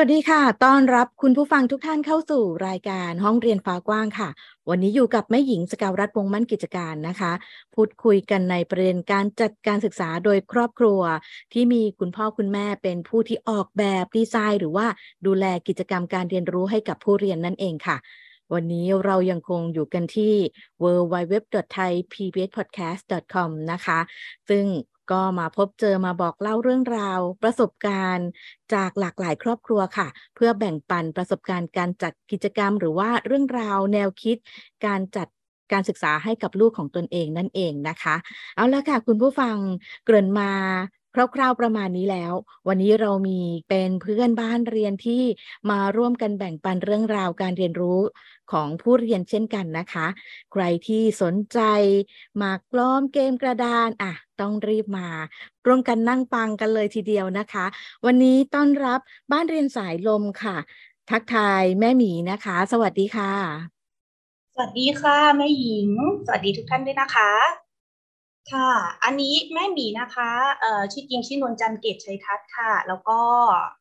วัสดีค่ะ ต้อนรับคุณผู้ฟังทุกท่านเข้าสู่รายการห้องเรียนฟ้ากว้างค่ะ วันนี้อยู่กับแม่หญิงสกาวรัฐวงมั่นกิจการนะคะ พูดคุยกันในประเด็นการจัดการศึกษาโดยครอบครัว ที่มีคุณพ่อคุณแม่เป็นผู้ที่ออกแบบดีไซน์ หรือว่าดูแลกิจกรรมการเรียนรู้ให้กับผู้เรียนนั่นเองค่ะ วันนี้เรายังคงอยู่กันที่ w w w t h a i p b s p o d c a s t c o m นะคะ ซึ่ง ก็มาพบเจอมาบอกเล่าเรื่องราว ประสบการณ์จากหลากหลายครอบครัวค่ะ เพื่อแบ่งปันประสบการณ์การจัดกิจกรรม หรือว่าเรื่องราวแนวคิด การจัดการศึกษาให้กับลูกของตนเองนั่นเองนะคะ เอาละค่ะ คุณผู้ฟังเกริ่นมา คร่าวๆประมาณนี้แล้ว วันนี้เรามีเป็นเพื่อนบ้านเรียนที่มาร่วมกันแบ่งปันเรื่องราวการเรียนรู้ของผู้เรียนเช่นกันนะคะ ใครที่สนใจมากล้อมเกมกระดานอะต้องรีบมา ร่วมกันนั่งฟังกันเลยทีเดียวนะคะ วันนี้ต้อนรับบ้านเรียนสายลมค่ะ ทักทายแม่หมีนะคะ สวัสดีค่ะ สวัสดีค่ะแม่หญิง สวัสดีทุกท่านด้วยนะคะ ค่ะ อันนี้แม่หมีนะคะเอ่อชื่อจริงชื่อนวลจันทร์เกตชัยทัศน์ค่ะ แล้วก็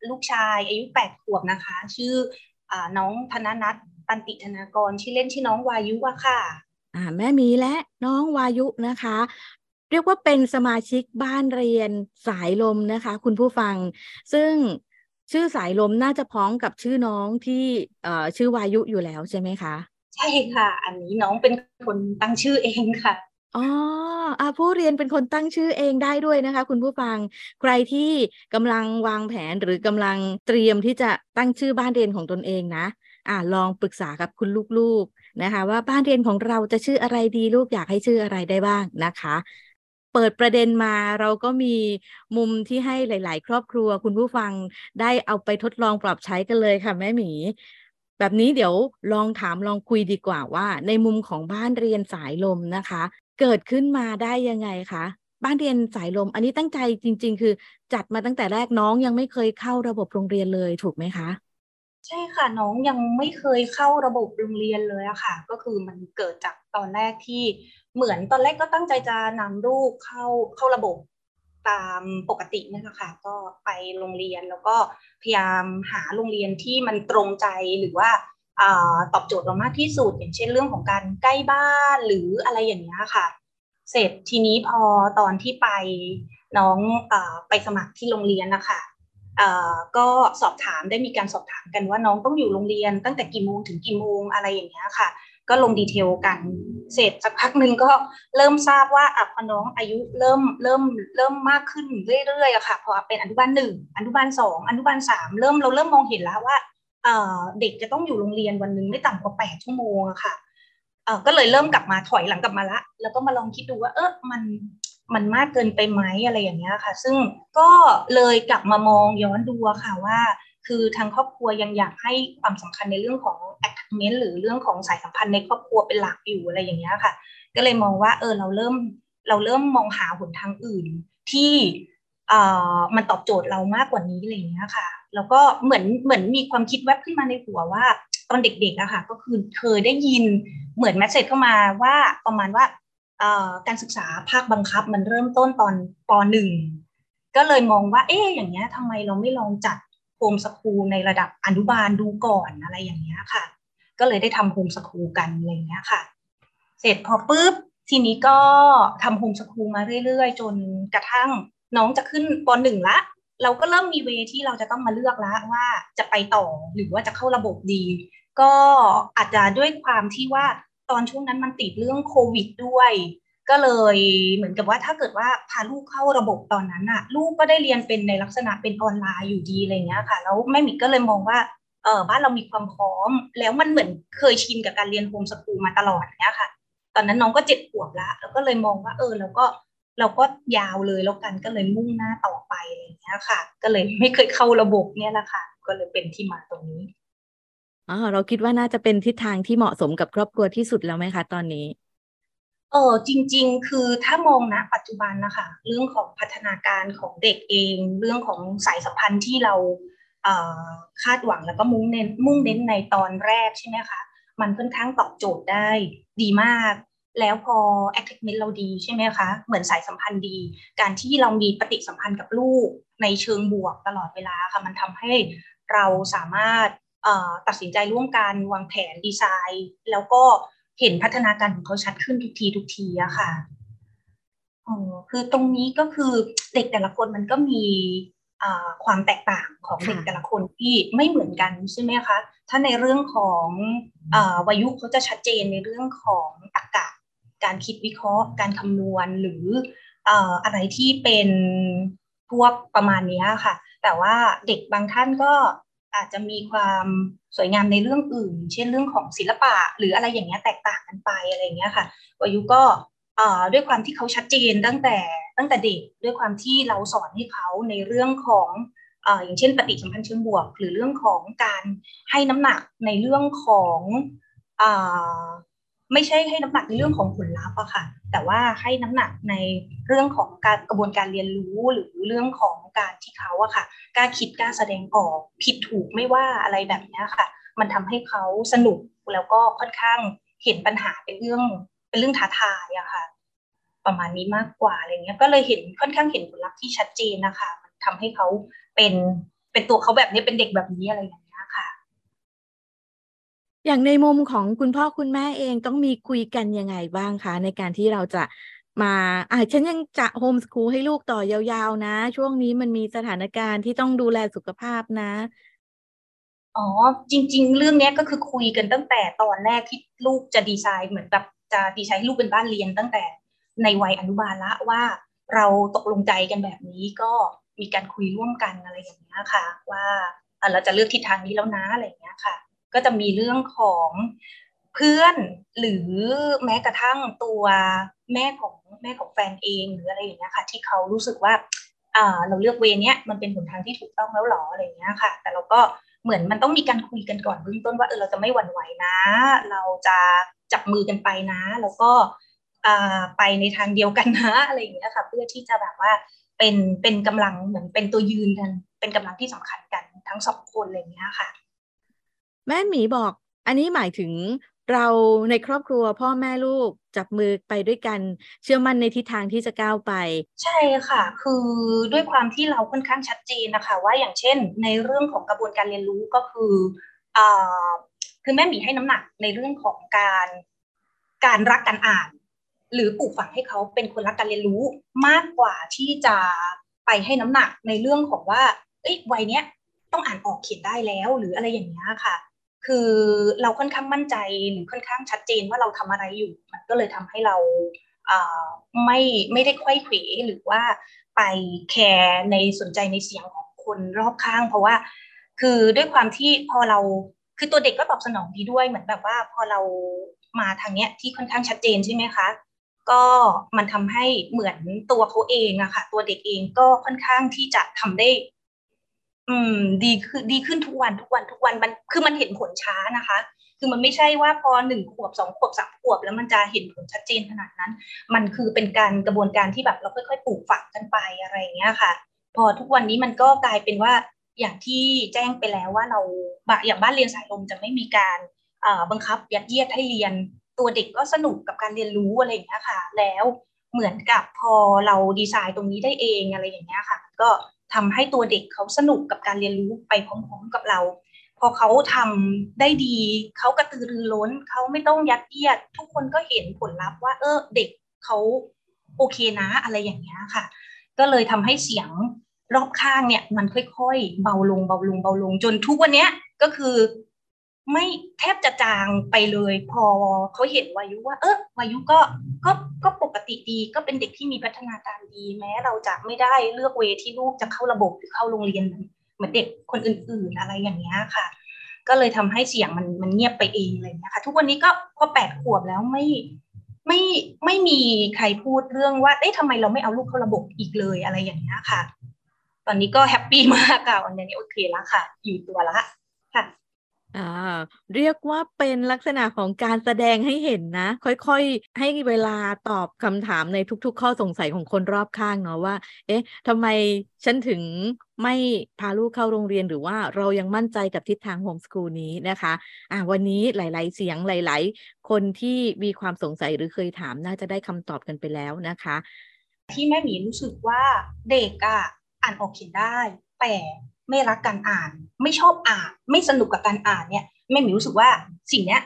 ลูกชายอายุแปดขวบนะคะ ชื่ออ่าน้องธนนัทตันติธนากรชื่อเล่นชื่อน้องวายุอะค่ะ อ่า แม่หมีและน้องวายุนะคะ เรียกว่าเป็นสมาชิกบ้านเรียนสายลมนะคะ คุณผู้ฟัง ซึ่งชื่อสายลมน่าจะพ้องกับชื่อน้องที่เอ่อชื่อวายุอยู่แล้วใช่ไหมคะ ใช่ค่ะ อันนี้น้องเป็นคนตั้งชื่อเองค่ะ อ๋ออาผู้เรียนเป็นคนตั้งชื่อเองได้ด้วยนะคะ คุณผู้ฟัง ใครที่กำลังวางแผนหรือกำลังเตรียมที่จะตั้งชื่อบ้านเรียนของตนเองนะ อ่าลองปรึกษากับคุณลูกๆนะคะ ว่าบ้านเรียนของเราจะชื่ออะไรดีลูกอยากให้ชื่ออะไรได้บ้างนะคะเปิดประเด็นมาเราก็มีมุมที่ให้หลาย ๆ ครอบครัว คุณผู้ฟังได้เอาไปทดลองปรับใช้กันเลยค่ะแม่หมี แบบนี้เดี๋ยวลองถามลองคุยดีกว่าว่า ในมุมของบ้านเรียนสายลมนะคะ เกิดขึ้นมาได้ยังไงคะ บ้านเรียนสายลม อันนี้ตั้งใจจริง ๆ คือจัดมาตั้งแต่แรกน้องยังไม่เคยเข้าระบบโรงเรียนเลยถูกไหมคะ ใช่ค่ะน้องยังไม่เคยเข้าระบบโรงเรียนเลยอะค่ะ ก็คือมันเกิดจากตอนแรกที่เหมือนตอนแรกก็ตั้งใจจะนำลูกเข้าเข้าระบบตามปกตินี่แหละค่ะก็ไปโรงเรียนแล้วก็พยายามหาโรงเรียนที่มันตรงใจหรือว่าอา ตอบโจทย์เรามากที่สุด อย่างเช่นเรื่องของการใกล้บ้านหรืออะไรอย่างเงี้ยค่ะ เสร็จทีนี้พอตอนที่ไปน้องอไปสมัครที่โรงเรียนนะคะก็สอบถามได้มีการสอบถามกันว่าน้องต้องอยู่โรงเรียนตั้งแต่กี่โมงถึงกี่โมงอะไรอย่างเงี้ยค่ะ ก็ลงดีเทลกันเสร็จสักพักหนึ่งก็เริ่มทราบว่าอะพอน้องอายุเริ่มเริ่มเริ่มมากขึ้นเรื่อยๆอะค่ะพอเป็นอนุบาลหนึ่งอนุบาลสองอนุบาลสามเริ่มเราเริ่มมองเห็นแล้วว่า เด็กจะต้องอยู่โรงเรียนวันหนึ่งไม่ต่ำกว่าแปดชั่วโมงอะค่ะก็เลยเริ่มกลับมาถอยหลังกลับมาละ แล้วก็มาลองคิดดูว่า เออมันมันมากเกินไปไหมอะไรอย่างเงี้ยค่ะ ซึ่งก็เลยกลับมามองย้อนดูค่ะว่า คือทางครอบครัวยังอยากให้ความสำคัญในเรื่องของ attachment หรือเรื่องของสายสัมพันธ์ในครอบครัวเป็นหลักอยู่อะไรอย่างเงี้ยค่ะ ก็เลยมองว่าเออเราเริ่มเราเริ่มมองหาหนทางอื่นที่เอ่ามันตอบโจทย์เรามากกว่านี้อะไรอย่างเงี้ยค่ะ แล้วก็เหมือนเหมือนมีความคิดแวบขึ้นมาในหัวว่า ตอนเด็กๆอะค่ะ ก็คือเคยได้ยินเหมือน message เข้ามาว่าประมาณว่าการศึกษาภาคบังคับมันเริ่มต้นตอนปหนึ่งก็เลยมองว่า เอ๊ะอย่างเงี้ยทำไมเราไม่ลองจัด homeschool ในระดับอนุบาลดูก่อนอะไรอย่างเงี้ยค่ะ ก็เลยได้ทำ homeschool กันอะไรเงี้ยค่ะ เสร็จพอปุ๊บทีนี้ก็ทำ homeschool มาเรื่อยๆ จนกระทั่งน้องจะขึ้นปหนึ่งละ เราก็เริ่มมีเวที่เราจะต้องมาเลือกแล้วว่าจะไปต่อหรือว่าจะเข้าระบบดี ก็อาจจะด้วยความที่ว่าตอนช่วงนั้นมันติดเรื่องโควิดด้วย ก็เลยเหมือนกับว่าถ้าเกิดว่าพาลูกเข้าระบบตอนนั้นอะลูกก็ได้เรียนเป็นในลักษณะเป็นออนไลน์อยู่ดีอะไรเงี้ยค่ะแล้วแม่มิกก็เลยมองว่าเออบ้านเรามีความพร้อม แล้วมันเหมือนเคยชินกับการเรียนโฮมสกูลมาตลอดเนี้ยค่ะ ตอนนั้นน้องก็เจ็ดขวบล้วแล้วก็เลยมองว่าเออเราก็ เราก็ยาวเลยแล้วกันก็เลยมุ่งหน้าต่อไปอะไรเงี้ยค่ะ ก็เลยไม่เคยเข้าระบบเนี่ยแหละค่ะ ก็เลยเป็นที่มาตรงนี้อ๋อเราคิดว่าน่าจะเป็นทิศทางที่เหมาะสมกับครอบครัวที่สุดแล้วไหมคะ ตอนนี้เเออจริง ๆ คือถ้ามองนะปัจจุบันนะคะเรื่องของพัฒนาการของเด็กเอง เรื่องของสายสัมพันธ์ที่เราคาดหวังแล้วก็มุ่งเน้นมุ่งเน้นในตอนแรกใช่ไหมคะมันค่อนข้างตอบโจทย์ได้ดีมาก แล้วพอ attachment เราดีใช่ไหมคะ เหมือนสายสัมพันธ์ดี การที่เรามีปฏิสัมพันธ์กับลูกในเชิงบวกตลอดเวลาค่ะ มันทำให้เราสามารถตัดสินใจร่วมกันวางแผนดีไซน์ แล้วก็เห็นพัฒนาการของเขาชัดขึ้นทุกทีทุกทีอะค่ะอ๋อคือตรงนี้ก็คือเด็กแต่ละคนมันก็มีความแตกต่างของเด็กแต่ละคนที่ไม่เหมือนกันใช่ไหมคะ ถ้าในเรื่องของอวายุเขาจะชัดเจนในเรื่องของอากาศ การคิดวิเคราะห์ การคำนวณหรืออะไรที่เป็นพวกประมาณนี้ค่ะ แต่ว่าเด็กบางท่านก็อาจจะมีความสวยงามในเรื่องอื่น เช่นเรื่องของศิลปะ หรืออะไรอย่างเงี้ยแตกต่างกันไปอะไรเงี้ยค่ะวายุก็ด้วยความที่เขาชัดเจนตั้งแต่ตั้งแต่เด็กด้วยความที่เราสอนให้เขาในเรื่องของอย่างเช่น ปฏิสัมพันธ์เชิงบวก หรือเรื่องของการให้น้ำหนักในเรื่องของ ไม่ใช่ให้น้ำหนักในเรื่องของผลลัพธ์อะค่ะ แต่ว่าให้น้ำหนักในเรื่องของการกระบวนการเรียนรู้หรือเรื่องของการที่เขาอะค่ะกล้าคิดกล้าแสดงออกผิดถูกไม่ว่าอะไรแบบนี้ค่ะ มันทำให้เขาสนุกแล้วก็ค่อนข้างเห็นปัญหาเป็นเรื่องเป็นเรื่องท้าทายอะค่ะ ประมาณนี้มากกว่าอะไรเงี้ย ก็เลยเห็นค่อนข้างเห็นผลลัพธ์ที่ชัดเจนนะคะ มันทำให้เขาเป็นเป็นตัวเขาแบบนี้เป็นเด็กแบบนี้อะไรอย่างเงี้ย อย่างในมุมของคุณพ่อคุณแม่เองต้องมีคุยกันยังไงบ้างคะ ในการที่เราจะมาอ่าฉันยังจะโฮมสคูลให้ลูกต่อยาวๆ นะ ช่วงนี้มันมีสถานการณ์ที่ต้องดูแลสุขภาพนะ อ๋อ จริง ๆ เรื่องนี้ก็คือคุยกันตั้งแต่ตอนแรกที่ลูกจะดีไซน์เหมือนแบบจะดีไซน์ให้ลูกเป็นบ้านเรียนตั้งแต่ในวัยอนุบาลละว่าเราตกลงใจกันแบบนี้ก็มีการคุยร่วมกันอะไรอย่างเงี้ยค่ะ ว่าเราจะเลือกทิศทางนี้แล้วนะอะไรอย่างเงี้ยค่ะ ก็จะมีเรื่องของเพื่อนหรือแม้กระทั่งตัวแม่ของแม่ของแฟนเองหรืออะไรอย่างเงี้ยค่ะ ที่เขารู้สึกว่าเราเลือกเวเนี้ยมันเป็นหนทางที่ถูกต้องแล้วหรออะไรอย่างเงี้ยค่ะ แต่เราก็เหมือนมันต้องมีการคุยกันก่อนเบื้องต้นว่าเออเราจะไม่หวั่นไหวนะ เราจะจับมือกันไปนะ แล้วก็ไปในทางเดียวกันนะอะไรอย่างเงี้ยค่ะ เพื่อที่จะแบบว่าเป็นเป็นกำลังเหมือนเป็นตัวยืนกัน เป็นกำลังที่สำคัญกันทั้งสองคนอะไรอย่างเงี้ยค่ะ แม่หมีบอก อันนี้หมายถึงเราในครอบครัวพ่อแม่ลูกจับมือไปด้วยกัน เชื่อมั่นในทิศทางที่จะก้าวไป ใช่ค่ะ คือด้วยความที่เราค่อนข้างชัดเจนนะคะ ว่าอย่างเช่น ในเรื่องของกระบวนการเรียนรู้ก็คืออคือแม่หมีให้น้ำหนักในเรื่องของการการรักการอ่าน หรือปลูกฝังให้เขาเป็นคนรักการเรียนรู้มากกว่าที่จะไปให้น้ำหนักในเรื่องของว่าเอ้ยวัยเนี้ยต้องอ่านออกเขียนได้แล้ว หรืออะไรอย่างเงี้ยค่ะ คือเราค่อนข้างมั่นใจหรือค่อนข้างชัดเจนว่าเราทำอะไรอยู่ มันก็เลยทำให้เราไม่ไม่ได้ค่อยเขวหรือว่าไปแคร์ในสนใจในเสียงของคนรอบข้าง เพราะว่า คือด้วยความที่พอเราคือตัวเด็กก็ตอบสนองดีด้วยเหมือนแบบว่าพอเรามาทางเนี้ยที่ค่อนข้างชัดเจนใช่ไหมคะก็มันทำให้เหมือนตัวเขาเองอะค่ะตัวเด็กเองก็ค่อนข้างที่จะทำได้ อืม ดีขึ้นดีขึ้นทุกวันทุกวันทุกวันมันคือมันเห็นผลช้านะคะ คือมันไม่ใช่ว่าพอหนึ่งขวบสองขวบสามขวบ แล้วมันจะเห็นผลชัดเจนขนาดนั้น มันคือเป็นการกระบวนการที่แบบเราค่อยๆปลูกฝังกันไปอะไรอย่างเงี้ยค่ะ พอทุกวันนี้มันก็กลายเป็นว่าอย่างที่แจ้งไปแล้วว่าเราอย่างบ้านเรียนสายลมจะไม่มีการบังคับยัดเยียดให้เรียนตัวเด็กก็สนุกกับการเรียนรู้อะไรอย่างเงี้ยค่ะ แล้วเหมือนกับพอเราดีไซน์ตรงนี้ได้เองอะไรอย่างเงี้ยค่ะ ก็ ทำให้ตัวเด็กเขาสนุกกับการเรียนรู้ไปพร้อมๆกับเรา พอเขาทำได้ดีเขากระตือรือร้นเขาไม่ต้องยัดเยียด ทุกคนก็เห็นผลลัพธ์ว่า เออเด็กเขาโอเคนะอะไรอย่างเงี้ยค่ะ ก็เลยทำให้เสียงรอบข้างเนี่ยมันค่อยๆ เบาลงเบาลงเบาลงจนทุกวันเนี้ยก็คือ ไม่แทบจะจางไปเลย พอเขาเห็นวายุว่า เออวายุก็ก็ก็ปกติดีก็เป็นเด็กที่มีพัฒนาการดี แม้เราจะไม่ได้เลือกเวที่ลูกจะเข้าระบบหรือเข้าโรงเรียนเหมือนเด็กคนอื่น ๆอะไรอย่างเงี้ยค่ะ ก็เลยทำให้เสียงมันมันเงียบไปเองเลยนะคะ ทุกวันนี้ก็พอแปดขวบแล้วไม่ไม่ไม่มีใครพูดเรื่องว่าเอ๊ะทำไมเราไม่เอาลูกเข้าระบบอีกเลยอะไรอย่างเงี้ยค่ะ ตอนนี้ก็แฮปปี้มากค่ะวันนี้โอเคแล้วค่ะ อยู่ตัวละ อ่าเรียกว่าเป็นลักษณะของการแสดงให้เห็นนะ ค่อยๆ ให้เวลาตอบคำถามในทุกๆ ข้อสงสัยของคนรอบข้างเนาะว่า เอ๊ะทำไมฉันถึงไม่พาลูกเข้าโรงเรียนหรือว่าเรายังมั่นใจกับทิศทางโฮมสกูลนี้นะคะอ่าวันนี้หลาย ๆ เสียงหลาย ๆ คนที่มีความสงสัยหรือเคยถามน่าจะได้คำตอบกันไปแล้วนะคะ ที่แม่หมีรู้สึกว่าเด็กอะอ่านออกเขียนได้ แต่ ไม่รักการอ่าน ไม่ชอบอ่าน ไม่สนุกกับการอ่านเนี่ยแม่หมีรู้สึกว่าสิ่งเนี้ย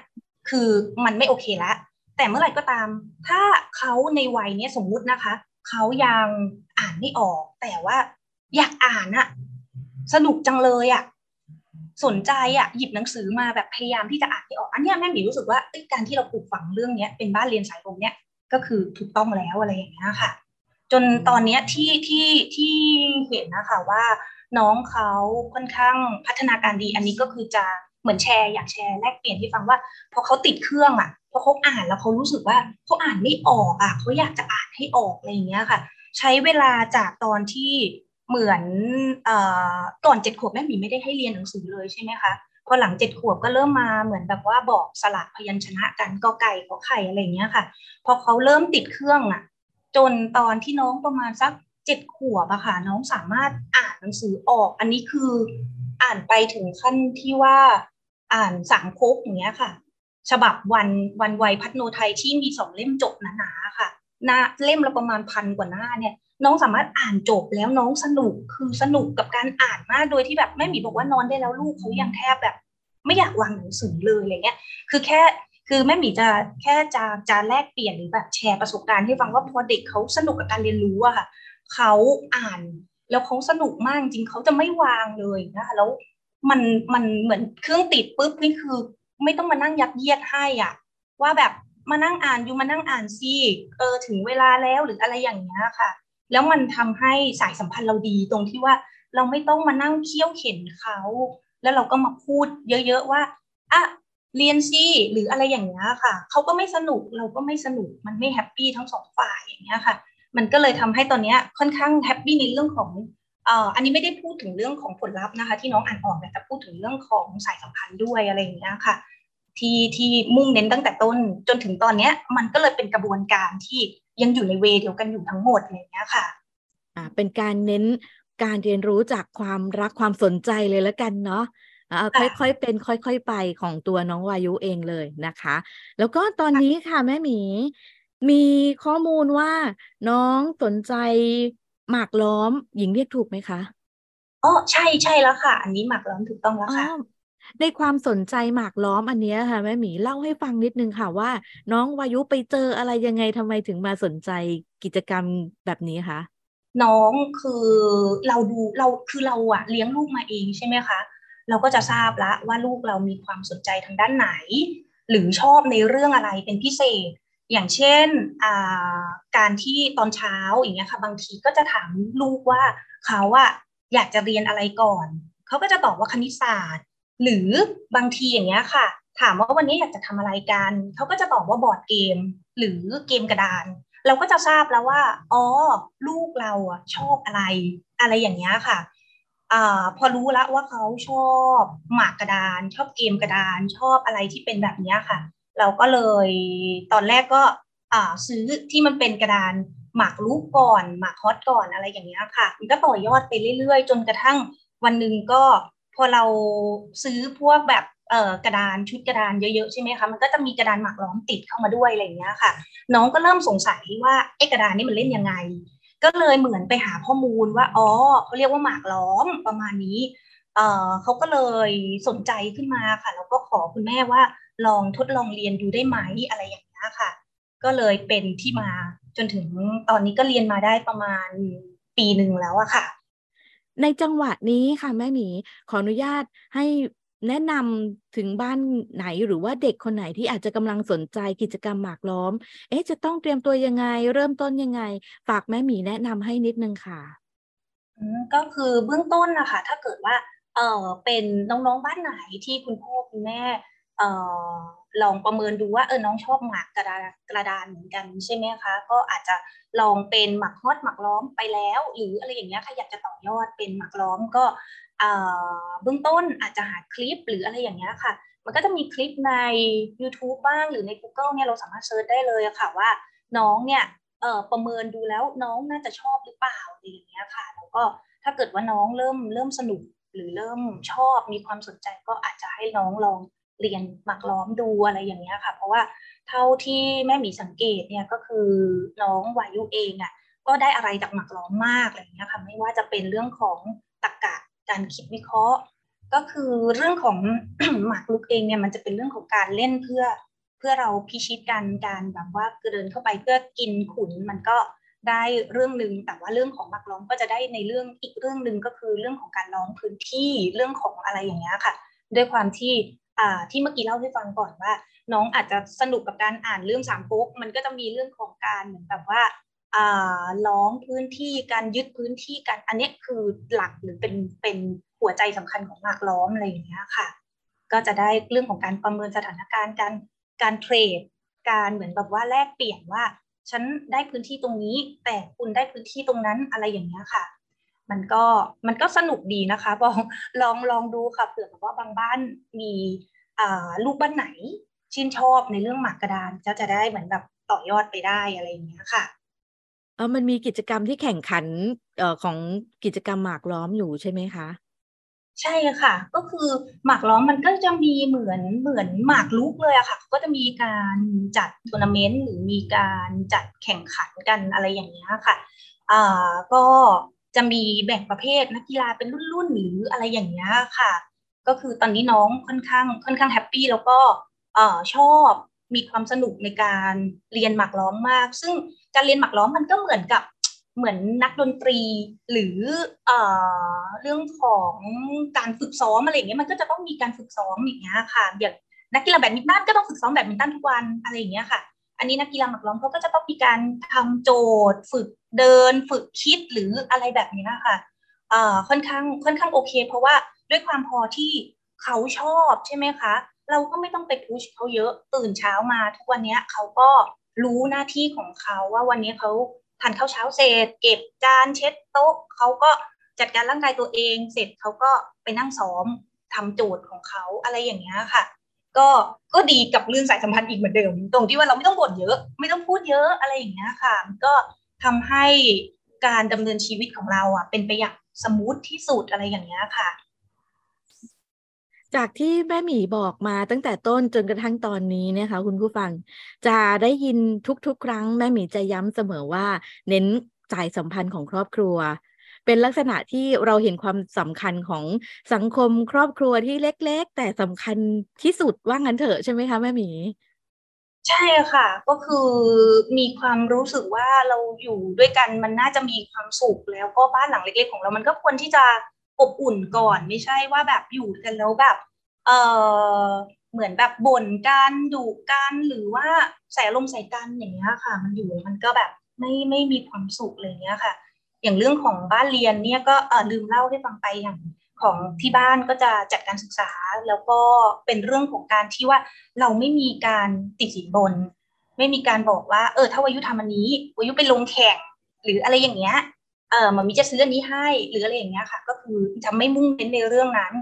คือมันไม่โอเคแล้วแต่เมื่อไหร่ก็ตาม ถ้าเขาในวัยเนี้ยสมมุตินะคะเขายังอ่านไม่ออก แต่ว่าอยากอ่านอะสนุกจังเลยอะสนใจอะหยิบหนังสือมาแบบพยายามที่จะอ่านให้ออก อันนี้แม่หมีรู้สึกว่าการที่เราปลูกฝังเรื่องเนี้ยเป็นบ้านเรียนสายลมเนี้ยก็คือถูกต้องแล้วอะไรอย่างเงี้ยค่ะ จนตอนนี้ที่ที่ที่เห็นนะคะว่า น้องเขาค่อนข้างพัฒนาการดี อันนี้ก็คือจะเหมือนแชร์อยากแชร์แลกเปลี่ยนที่ฟังว่าพอเขาติดเครื่องอะพอเขาอ่านแล้วเขารู้สึกว่าเขาอ่านไม่ออกอะเขาอยากจะอ่านให้ออกอะไรอย่างเงี้ยค่ะ ใช้เวลาจากตอนที่เหมือนเอ่อก่อนเจ็ดขวบแม่หมีไม่ได้ให้เรียนหนังสือเลยใช่ไหมคะพอหลังเจ็ดขวบก็เริ่มมาเหมือนแบบว่าบอกสลักพยัญชนะกันกอไก่ขอไข่อะไรอย่างเงี้ยค่ะ พอเขาเริ่มติดเครื่องอะ จนตอนที่น้องประมาณสัก เจ็ดขวบอะค่ะน้องสามารถอ่านหนังสือออก อันนี้คืออ่านไปถึงขั้นที่ว่าอ่านสามคกอย่างเงี้ยค่ะ ฉบับวันวันวัยพัฒโนไทยที่มีสองเล่มจบหนาๆค่ะหน้าเล่มละประมาณพันกว่าหน้าเนี่ย น้องสามารถอ่านจบแล้วน้องสนุกคือสนุกกับการอ่านมากโดยที่แบบแม่หมีบอกว่านอนได้แล้วลูกเขายังแทบแบบ ไม่อยากวางหนังสือเลยอะไรเงี้ย คือแค่คือแม่หมีจะแค่จะจะแลกเปลี่ยนหรือแบบแชร์ประสบการณ์ให้ฟังว่าพอเด็กเขาสนุกกับการเรียนรู้อะค่ะ เขาอ่าน แล้วเขาสนุกมากจริงเขาจะไม่วางเลยนะคะแล้วมันมันเหมือนเครื่องติดปุ๊บนี่คือ ไม่ต้องมานั่งยัดเยียดให้อะ ว่าแบบมานั่งอ่านอยู่มานั่งอ่านซิเออถึงเวลาแล้วหรืออะไรอย่างเงี้ยค่ะ แล้วมันทำให้สายสัมพันธ์เราดีตรงที่ว่าเราไม่ต้องมานั่งเคี่ยวเข็นเขา แล้วเราก็มาพูดเยอะๆว่าอะเรียนซิหรืออะไรอย่างเงี้ยค่ะเขาก็ไม่สนุกเราก็ไม่สนุกมันไม่แฮปปี้ทั้งสองฝ่ายอย่างเงี้ยค่ะ มันก็เลยทำให้ตอนนี้ค่อนข้างแฮปปี้ในเรื่องของอันนี้ไม่ได้พูดถึงเรื่องของผลลัพธ์นะคะ ที่น้องอ่านออกแต่พูดถึงเรื่องของสายสัมพันธ์ด้วยอะไรอย่างเงี้ยค่ะ ที่ที่มุ่งเน้นตั้งแต่ต้นจนถึงตอนเนี้ย มันก็เลยเป็นกระบวนการที่ยังอยู่ในเวเดียวกันอยู่ทั้งหมดอะไรอย่างเงี้ยค่ะอ่าเป็นการเน้นการเรียนรู้จากความรักความสนใจเลยแล้วกันเนาะค่อยๆเป็นค่อย ๆ ไปของตัวน้องวายุเองเลยนะคะ แล้วก็ตอนนี้ค่ะแม่หมี มีข้อมูลว่าน้องสนใจหมากล้อม หญิงเรียกถูกไหมคะอ๋อใช่ใช่แล้วค่ะ อันนี้หมากล้อมถูกต้องแล้วค่ะในความสนใจหมากล้อมอันนี้ค่ะแม่หมีเล่าให้ฟังนิดนึงค่ะว่า น้องวายุไปเจออะไรยังไงทำไมถึงมาสนใจกิจกรรมแบบนี้คะน้องคือเราดูเราคือเราอะเลี้ยงลูกมาเองใช่ไหมคะ เราก็จะทราบแล้วว่าลูกเรามีความสนใจทางด้านไหน หรือชอบในเรื่องอะไรเป็นพิเศษ อย่างเช่นการที่ตอนเช้าอย่างเงี้ยค่ะบางทีก็จะถามลูกว่าเขาอะอยากจะเรียนอะไรก่อน เขาก็จะตอบว่าคณิตศาสตร์ หรือบางทีอย่างเงี้ยค่ะ ถามว่าวันนี้อยากจะทำอะไรกัน เขาก็จะตอบว่าบอร์ดเกม หรือเกมกระดาน เราก็จะทราบแล้วว่าอ๋อลูกเราอะชอบอะไร อะไรอย่างเงี้ยค่ะอพอรู้แล้วว่าเขาชอบหมากกระดาน ชอบเกมกระดาน ชอบอะไรที่เป็นแบบนี้ค่ะ เราก็เลยตอนแรกก็ซื้อที่มันเป็นกระดานหมากรูปก่อนหมากฮอตก่อนอะไรอย่างเงี้ยค่ะ มันก็ต่อยอดไปเรื่อยๆ จนกระทั่งวันหนึ่งก็พอเราซื้อพวกแบบเอ่อกระดานชุดกระดานเยอะๆใช่ไหมคะมันก็จะมีกระดานหมากล้อมติดเข้ามาด้วยอะไรอย่างเงี้ยค่ะ น้องก็เริ่มสงสัยว่าไอ้กระดานนี่มันเล่นยังไง ก็เลยเหมือนไปหาข้อมูลว่าอ๋อเขาเรียกว่าหมากล้อมประมาณนี้เออเขาก็เลยสนใจขึ้นมาค่ะแล้วก็ขอคุณแม่ว่า ลองทดลองเรียนดูได้ไหมอะไรอย่างนี้ค่ะ ก็เลยเป็นที่มาจนถึงตอนนี้ก็เรียนมาได้ประมาณปีหนึ่งแล้วอะค่ะ ในจังหวะนี้ค่ะแม่หมีขออนุญาตให้แนะนำถึงบ้านไหนหรือว่าเด็กคนไหนที่อาจจะกำลังสนใจกิจกรรมหมากล้อม เอ๊ะจะต้องเตรียมตัวยังไง เริ่มต้นยังไง ฝากแม่หมีแนะนำให้นิดนึงค่ะก็คือเบื้องต้นนะคะถ้าเกิดว่าเออเป็นน้องๆบ้านไหนที่คุณพ่อคุณแม่ เออลองประเมินดูว่าเออน้องชอบหมากกระดานกระดานเหมือนกันใช่ไหมคะ ก็อาจจะลองเป็นหมากฮอตหมากล้อมไปแล้ว หรืออะไรอย่างเงี้ยค่ะอยากจะต่อยอดเป็นหมากล้อมก็เบื้องต้นอาจจะหาคลิปหรืออะไรอย่างเงี้ยค่ะ มันก็จะมีคลิปใน YouTube บ้างหรือใน Google เนี่ยเราสามารถเซิร์ชได้เลยค่ะว่าน้องเนี่ยประเมินดูแล้วน้องน่าจะชอบหรือเปล่าอะไรอย่างเงี้ยค่ะ แล้วก็ถ้าเกิดว่าน้องเริ่มเริ่มสนุกหรือเริ่มชอบมีความสนใจก็อาจจะให้น้องลอง เรียนหมักล้อมดูอะไรอย่างเงี้ยค่ะ เพราะว่าเท่าที่แม่หมีสังเกตเนี่ยก็คือน้องวายุเองอะ่ะก็ได้อะไรจากหมักล้อมมากอะไรเงี้ยค่ะไม่ว่าจะเป็นเรื่องของตรรกะการคิดวิเคราะห์ ก็คือเรื่องของหมากลุกเองเนี่ยมันจะเป็นเรื่องของการเล่นเพื่อเพื่อเราพิชิตกันการแบบว่าเดินเข้าไปเพื่อกินขุนมันก็ได้เรื่องหนึ่งแต่ว่าเรื่องของมักร้องก็จะได้ในเรื่องอีกเรื่องหนึ่งก็คือเรื่องของการร้องพื้นที่เรื่องของอะไรอย่างเงี้ยค่ะ ด้วยความที่ ที่เมื่อกี้เล่าให้ฟังก่อนว่า น้องอาจจะสนุกกับการอ่านเรื่องสามก๊กมันก็จะมีเรื่องของการเหมือนแบบว่าร้องพื้นที่การยึดพื้นที่กันอันนี้คือหลักหรือเป็นเป็นหัวใจสำคัญของหมากล้อมอะไรอย่างเงี้ยค่ะ ก็จะได้เรื่องของการประเมินสถานการณ์การการเทรด การเหมือนแบบว่าแลกเปลี่ยนว่า ฉันได้พื้นที่ตรงนี้แต่คุณได้พื้นที่ตรงนั้นอะไรอย่างเงี้ยค่ะ มันก็มันก็สนุกดีนะคะลองลองลองดูค่ะเผื่อแบบว่าบางบ้านมีลูกบ้านไหนชื่นชอบในเรื่องหมากกระดานจะจะได้เหมือนแบบต่อยอดไปได้อะไรอย่างเงี้ยค่ะเออมันมีกิจกรรมที่แข่งขันเอ่อของกิจกรรมหมากล้อมอยู่ใช่ไหมคะใช่ค่ะ ก็คือหมากล้อมมันก็จะมีเหมือนเหมือนหมากรุกเลยอะค่ะ ก็จะมีการจัดทัวร์นาเมนต์หรือมีการจัดแข่งขันกันอะไรอย่างเงี้ยค่ะอ่าก็ จะมีแบ่งประเภทนักกีฬาเป็นรุ่นๆหรืออะไรอย่างเงี้ยค่ะ ก็คือตอนนี้น้องค่อนข้างค่อนข้าง happy แล้วก็เอ่อชอบมีความสนุกในการเรียนหมากล้อมมาก ซึ่งการเรียนหมากล้อมมันก็เหมือนกับเหมือนนักดนตรีหรือเออเรื่องของการฝึกซ้อมอะไรอย่างเงี้ยมันก็จะต้องมีการฝึกซ้อมอย่างเงี้ยค่ะอย่างนักกีฬาแบดมินตันก็ต้องฝึกซ้อมแบดมินตันทุกวันอะไรอย่างเงี้ยค่ะ อันนี้นักกีฬาหมากล้อมเขาก็จะต้องมีการทำโจทย์ ฝึก เดินฝึกคิดหรืออะไรแบบนี้นะคะเอ่อค่อนข้างค่อนข้างโอเค เพราะว่าด้วยความพอที่เขาชอบใช่ไหมคะ เราก็ไม่ต้องไปพุชเขาเยอะตื่นเช้ามา ทุกวันนี้เขาก็รู้หน้าที่ของเขาว่าวันนี้เขาทานข้าวเช้าเสร็จ เก็บจานเช็ดโต๊ะเขาก็จัดการร่างกายตัวเองเสร็จเขาก็ไปนั่งซ้อมทำโจทย์ของเขาอะไรอย่างเงี้ยค่ะ ก็ก็ดีกับเรื่องสายสัมพันธ์อีกเหมือนเดิม ตรงที่ว่าเราไม่ต้องบ่นเยอะ ไม่ต้องพูดเยอะอะไรอย่างเงี้ยค่ะ ก็ ทำให้การดำเนินชีวิตของเราอะ เป็นไปอย่างสมูทที่สุดอะไรอย่างเงี้ยค่ะ จากที่แม่หมีบอกมาตั้งแต่ต้นจนกระทั่งตอนนี้นะคะ คุณผู้ฟังจะได้ยินทุกๆ ครั้งแม่หมีจะย้ำเสมอว่า เน้นสายสัมพันธ์ของครอบครัวเป็นลักษณะที่เราเห็นความสำคัญของสังคมครอบครัวที่เล็ก ๆ แต่สำคัญที่สุดว่างั้นเถอะใช่ไหมคะแม่หมี ใช่ค่ะ ก็คือมีความรู้สึกว่าเราอยู่ด้วยกันมันน่าจะมีความสุขแล้วก็บ้านหลังเล็ก ๆ ของเรา มันก็ควรที่จะอบอุ่นก่อน ไม่ใช่ว่าแบบอยู่กันแล้วแบบ เออเหมือนแบบบ่นกันดุกันหรือว่าใส่ลมใส่กันอย่างเงี้ยค่ะ มันอยู่มันก็แบบไม่ไม่มีความสุขอะไรเงี้ยค่ะ อย่างเรื่องของบ้านเรียนเนี่ยก็เออลืมเล่าให้ฟังไปอย่าง ของที่บ้านก็จะจัดการศึกษา แล้วก็เป็นเรื่องของการที่ว่าเราไม่มีการติดสินบน ไม่มีการบอกว่า เออ ถ้าวายุทำอันนี้วายุไปลงแข่งหรืออะไรอย่างเงี้ยเออมันมีจะซื้ออันนี้ให้หรืออะไรอย่างเงี้ยค่ะ ก็คือจะไม่มุ่งเน้นในเรื่องนั้น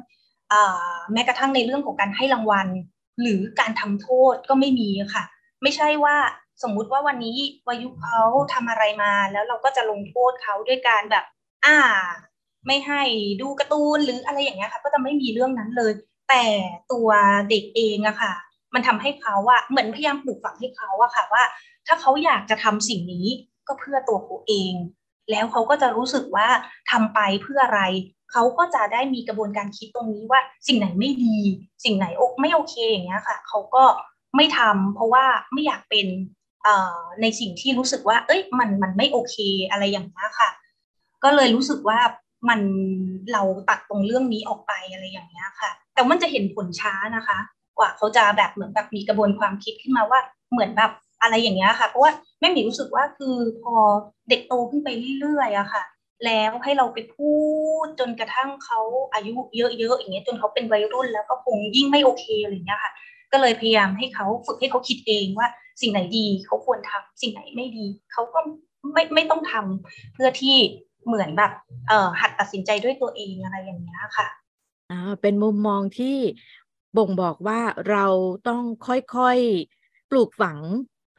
แม้กระทั่งในเรื่องของการให้รางวัล หรือการทำโทษก็ไม่มีค่ะ ไม่ใช่ว่าสมมุติว่าวันนี้วายุเขาทำอะไรมาแล้วเราก็จะลงโทษเขาด้วยการแบบ อ่า ไม่ให้ดูการ์ตูนหรืออะไรอย่างเงี้ยค่ะ ก็จะไม่มีเรื่องนั้นเลย แต่ตัวเด็กเองอะค่ะ มันทำให้เขาอะเหมือนพยายามปลูกฝังให้เขาอะค่ะว่า ถ้าเขาอยากจะทำสิ่งนี้ก็เพื่อตัวเขาเอง แล้วเขาก็จะรู้สึกว่าทำไปเพื่ออะไรเขาก็จะได้มีกระบวนการคิดตรงนี้ว่าสิ่งไหนไม่ดี สิ่งไหนอกไม่โอเคอย่างเงี้ยค่ะเขาก็ไม่ทำเพราะว่าไม่อยากเป็นในสิ่งที่รู้สึกว่า เอ้ยมันมันไม่โอเคอะไรอย่างเงี้ยค่ะ ก็เลยรู้สึกว่า มันเราตัดตรงเรื่องนี้ออกไปอะไรอย่างเงี้ยค่ะ แต่มันจะเห็นผลช้านะคะ กว่าเขาจะแบบเหมือนแบบมีกระบวนความคิดขึ้นมาว่าเหมือนแบบอะไรอย่างเงี้ยค่ะเพราะว่าแม่หมีรู้สึกว่าคือพอเด็กโตขึ้นไปเรื่อยๆอะค่ะ แล้วให้เราไปพูดจนกระทั่งเขาอายุเยอะๆอย่างเงี้ยจนเขาเป็นวัยรุ่นแล้วก็คงยิ่งไม่โอเคอะไรเงี้ยค่ะ ก็เลยพยายามให้เขาฝึกให้เขาคิดเองว่า สิ่งไหนดีเขาควรทำสิ่งไหนไม่ดีเขาก็ไม่ไม่ต้องทำเพื่อที่ เหมือนแบบเอ่อหัดตัดสินใจด้วยตัวเองอะไรอย่างเงี้ยค่ะอ่าเป็นมุมมองที่บ่งบอกว่าเราต้องค่อยๆปลูกฝัง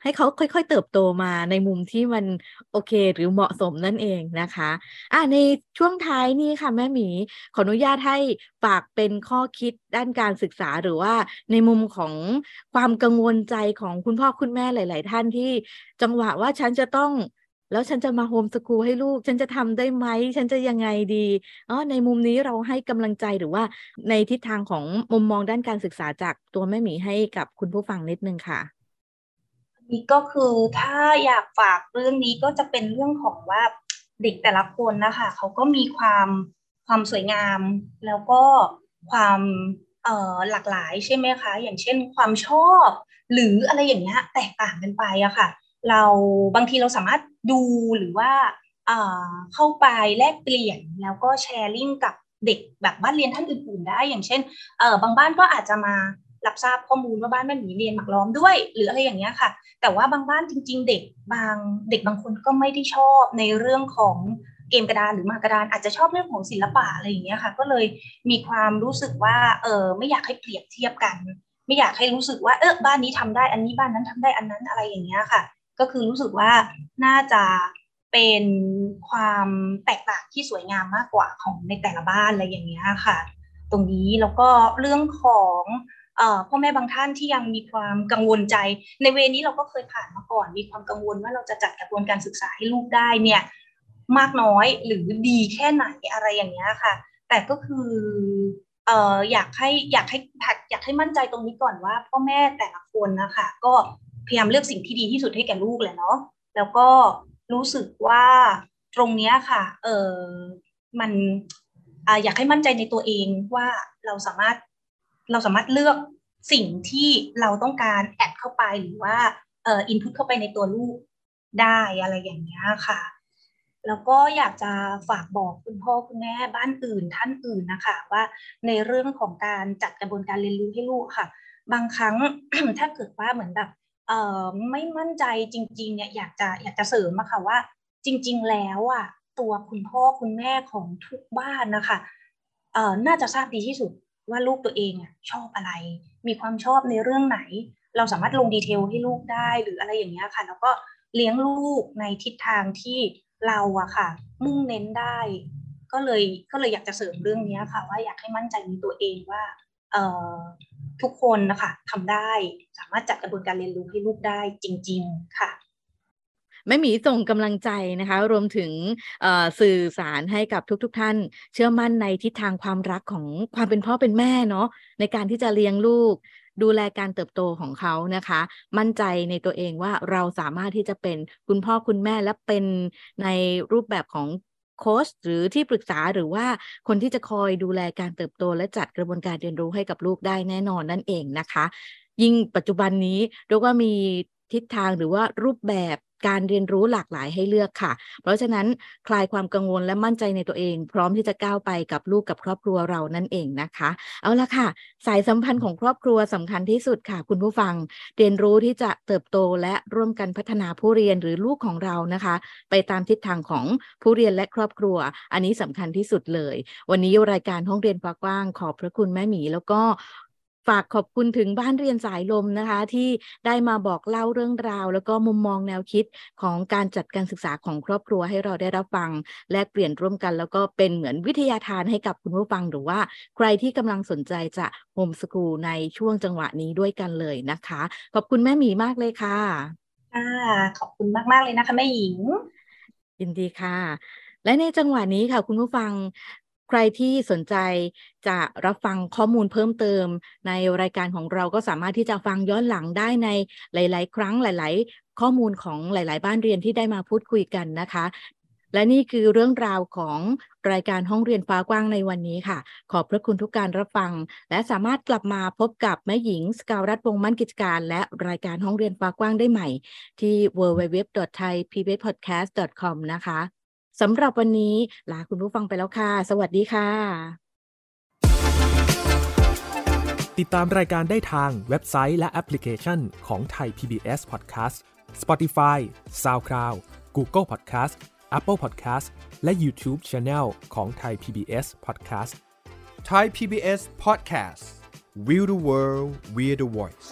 ให้เขาค่อยๆ เติบโตมาในมุมที่มันโอเคหรือเหมาะสมนั่นเองนะคะอ่าในช่วงท้ายนี้ค่ะแม่หมี ขออนุญาตให้ฝากเป็นข้อคิดด้านการศึกษาหรือว่าในมุมของความกังวลใจของคุณพ่อคุณแม่หลาย ๆ ท่านที่จังหวะว่าฉันจะต้อง แล้วฉันจะมาโฮมสกูลให้ลูก ฉันจะทำได้ไหม ฉันจะยังไงดีอ๋อในมุมนี้เราให้กำลังใจหรือว่าในทิศทางของมุมมองด้านการศึกษาจากตัวแม่หมีให้กับคุณผู้ฟังนิดนึงค่ะนี่ก็คือถ้าอยากฝากเรื่องนี้ก็จะเป็นเรื่องของว่าเด็กแต่ละคนนะคะเขาก็มีความความสวยงาม แล้วก็ความหลากหลายใช่ไหมคะ อย่างเช่นความชอบ หรืออะไรอย่างเงี้ยแตกต่างกันไปอะค่ะ เราบางทีเราสามารถดูหรือว่าเข้าไปแลกเปลี่ยนแล้วก็แชร์ลิงกับเด็กแบบบ้านเรียนท่านอื่นๆได้ อย่างเช่นบางบ้านก็อาจจะมารับทราบข้อมูลว่าบ้านแม่หมีเรียนหมักล้อมด้วย หรืออะไรอย่างเงี้ยค่ะ แต่ว่าบางบ้านจริง ๆ เด็กบางเด็กบางคนก็ไม่ได้ชอบในเรื่องของเกมกระดานหรือมากระดานอาจจะชอบเรื่องของศิลปะอะไรอย่างเงี้ยค่ะ ก็เลยมีความรู้สึกว่าเออไม่อยากให้เปรียบเทียบกัน ไม่อยากให้รู้สึกว่าเออบ้านนี้ทำได้อันนี้บ้านนั้นทำได้อันนั้นอะไรอย่างเงี้ยค่ะ ก็คือรู้สึกว่าน่าจะเป็นความแตกต่างที่สวยงามมากกว่าของในแต่ละบ้านอะไรอย่างเงี้ยค่ะ ตรงนี้แล้วก็เรื่องของพ่อแม่บางท่านที่ยังมีความกังวลใจ ในเวนี้เราก็เคยผ่านมาก่อน มีความกังวลว่าเราจะจัดกระบวนการศึกษาให้ลูกได้เนี่ยมากน้อยหรือดีแค่ไหนอะไรอย่างเงี้ยค่ะ แต่ก็คือเอ่ออยากให้อยากให้อยากให้มั่นใจตรงนี้ก่อนว่าพ่อแม่แต่ละคนนะคะก็ พยายามเลือกสิ่งที่ดีที่สุดให้แก่ลูกแหละเนาะแล้วก็รู้สึกว่าตรงเนี้ยค่ะ เออมันออยากให้มั่นใจในตัวเองว่าเราสามารถเราสามารถเลือกสิ่งที่เราต้องการแอดเข้าไปหรือว่าเอ่ออินพุตเข้าไปในตัวลูกได้อะไรอย่างเงี้ยค่ะ แล้วก็อยากจะฝากบอกคุณพ่อคุณแม่บ้านอื่นท่านอื่นนะคะ ว่าในเรื่องของการจัดกระบวนการเรียนรู้ให้ลูกค่ะ บางครั้งถ้าเกิดว่าเหมือนแบบ ไม่มั่นใจจริงๆเนี่ยอยากจะอยากจะเสริมอะค่ะว่า จริง ๆ แล้วอะตัวคุณพ่อคุณแม่ของทุกบ้านนะคะเอ่อน่าจะทราบดีที่สุดว่าลูกตัวเองอะชอบอะไร มีความชอบในเรื่องไหน เราสามารถลงดีเทลให้ลูกได้หรืออะไรอย่างเงี้ยค่ะ แล้วก็เลี้ยงลูกในทิศทางที่เราอะค่ะ มุ่งเน้นได้ ก็เลยก็เลยอยากจะเสริมเรื่องนี้ค่ะ ว่าอยากให้มั่นใจในตัวเองว่า ทุกคนนะคะทำได้ สามารถจัดกระบวนการเรียนรู้ให้ลูกได้จริง ๆ ค่ะแม่หมีส่งกำลังใจนะคะ รวมถึงสื่อสารให้กับทุกๆทท่าน เชื่อมั่นในทิศทางความรักของความเป็นพ่อเป็นแม่เนาะในการที่จะเลี้ยงลูก ดูแลการเติบโตของเขานะคะ มั่นใจในตัวเองว่าเราสามารถที่จะเป็นคุณพ่อคุณแม่และเป็นในรูปแบบของ โค้ชหรือที่ปรึกษาหรือว่าคนที่จะคอยดูแลการเติบโต และจัดกระบวนการเรียนรู้ให้กับลูกได้แน่นอนนั่นเองนะคะ ยิ่งปัจจุบันนี้เรียกว่ามี ทิศทางหรือว่ารูปแบบการเรียนรู้หลากหลายให้เลือกค่ะ เพราะฉะนั้นคลายความกังวลและมั่นใจในตัวเอง พร้อมที่จะก้าวไปกับลูกกับครอบครัวเรานั่นเองนะคะ เอาละค่ะ สายสัมพันธ์ของครอบครัวสำคัญที่สุดค่ะ คุณผู้ฟังเรียนรู้ที่จะเติบโตและร่วมกันพัฒนาผู้เรียนหรือลูกของเรานะคะ ไปตามทิศทางของผู้เรียนและครอบครัว อันนี้สำคัญที่สุดเลย วันนี้รายการห้องเรียนฟ้ากว้าง ขอบพระคุณแม่หมีแล้วก็ ฝากขอบคุณถึงบ้านเรียนสายลมนะคะ ที่ได้มาบอกเล่าเรื่องราว แล้วก็มุมมองแนวคิดของการจัดการศึกษาของครอบครัวให้เราได้รับฟัง แลกเปลี่ยนร่วมกัน แล้วก็เป็นเหมือนวิทยาทานให้กับคุณผู้ฟังหรือว่า ใครที่กำลังสนใจจะโฮมสกูลในช่วงจังหวะนี้ด้วยกันเลยนะคะ ขอบคุณแม่หมีมากเลยค่ะค่ะขอบคุณมาก ๆ เลยนะคะแม่หญิง ยินดีค่ะและในจังหวะนี้ค่ะคุณผู้ฟัง ใครที่สนใจจะรับฟังข้อมูลเพิ่มเติม ในรายการของเราก็สามารถที่จะฟังย้อนหลังได้ในหลาย ๆ ครั้งหลาย ๆ ข้อมูลของหลาย ๆ บ้านเรียนที่ได้มาพูดคุยกันนะคะ และนี่คือเรื่องราวของรายการห้องเรียนฟ้ากว้างในวันนี้ค่ะ ขอบพระคุณทุกการรับฟัง และสามารถกลับมาพบกับแม่หญิงสกาวรัฐวงมั่นกิจการ และรายการห้องเรียนฟ้ากว้างได้ใหม่ ที่ www.thaipbspodcast.com นะคะ สำหรับวันนี้ลาคุณผู้ฟังไปแล้วค่ะ สวัสดีค่ะ ติดตามรายการได้ทางเว็บไซต์และแอปพลิเคชันของไทย PBS Podcast Spotify SoundCloud Google Podcast Apple Podcast และ YouTube Channel ของ Thai PBS Podcast Thai PBS Podcast We the World We the Voice